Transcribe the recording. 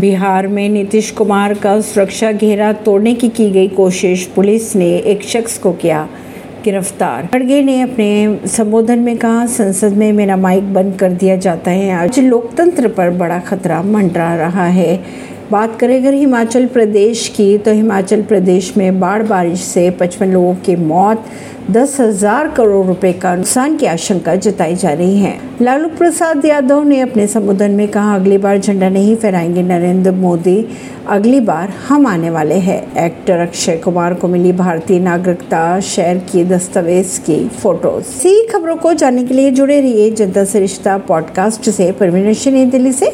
बिहार में नीतीश कुमार का सुरक्षा घेरा तोड़ने की की गई कोशिश, पुलिस ने एक शख्स को किया गिरफ़्तार। खड़गे ने अपने संबोधन में कहा, संसद में मेरा माइक बंद कर दिया जाता है। आज लोकतंत्र पर बड़ा खतरा मंडरा रहा है। बात करें अगर हिमाचल प्रदेश की तो हिमाचल प्रदेश में बाढ़ बारिश से पचपन लोगों की मौत, दस हज़ार करोड़ रुपए का नुकसान की आशंका जताई जा रही है। लालू प्रसाद यादव ने अपने संबोधन में कहा, अगली बार झंडा नहीं फहराएँगे नरेंद्र मोदी, अगली बार हम आने वाले हैं। एक्टर अक्षय कुमार को मिली भारतीय नागरिकता, शेयर की दस्तावेज़ की फ़ोटो सी खबरों को जानने के लिए जुड़े रहिए जनता से रिश्ता पॉडकास्ट से। परवीन दिल्ली से।